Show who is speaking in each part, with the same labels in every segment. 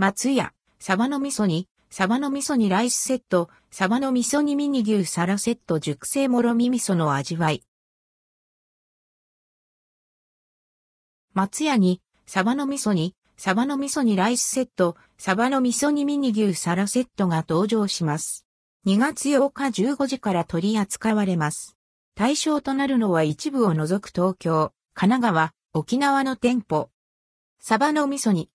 Speaker 1: 松屋、サバの味噌煮、サバの味噌煮ライスセット、サバの味噌煮ミニ牛サラセット熟成もろみ味噌の味わい。松屋に、サバの味噌煮、サバの味噌煮ライスセット、サバの味噌煮ミニ牛サラセットが登場します。2月8日15時から取り扱われます。対象となるのは一部を除く東京、神奈川、沖縄の店舗。サバの味噌煮、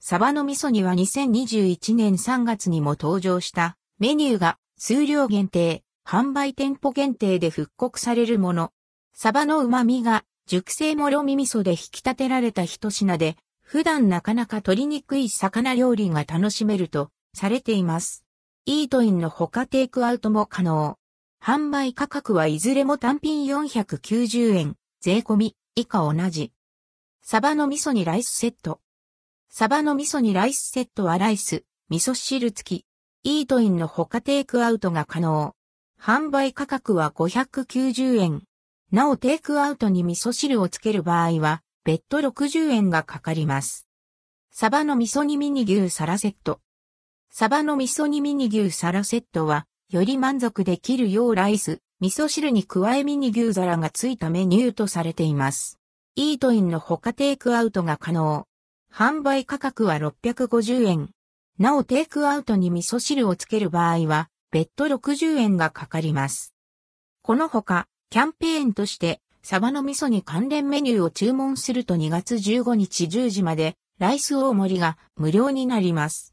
Speaker 1: サバの味噌には2021年3月にも登場したメニューが数量限定、販売店舗限定で復刻されるもの。サバの旨味が熟成もろみ味噌で引き立てられた一品で、普段なかなか取りにくい魚料理が楽しめるとされています。イートインの他テイクアウトも可能。販売価格はいずれも単品490円、税込み以下同じ。サバの味噌にライスセット。サバの味噌にライスセットはライス、味噌汁付き。イートインの他テイクアウトが可能。販売価格は590円。なおテイクアウトに味噌汁をつける場合は、別途60円がかかります。サバの味噌煮ミニ牛サラセット。サバの味噌煮ミニ牛サラセットは、より満足できるようライス、味噌汁に加えミニ牛皿がついたメニューとされています。イートインの他テイクアウトが可能。販売価格は650円。なおテイクアウトに味噌汁をつける場合は、別途60円がかかります。このほか、キャンペーンとして、サバの味噌に関連メニューを注文すると2月15日10時まで、ライス大盛りが無料になります。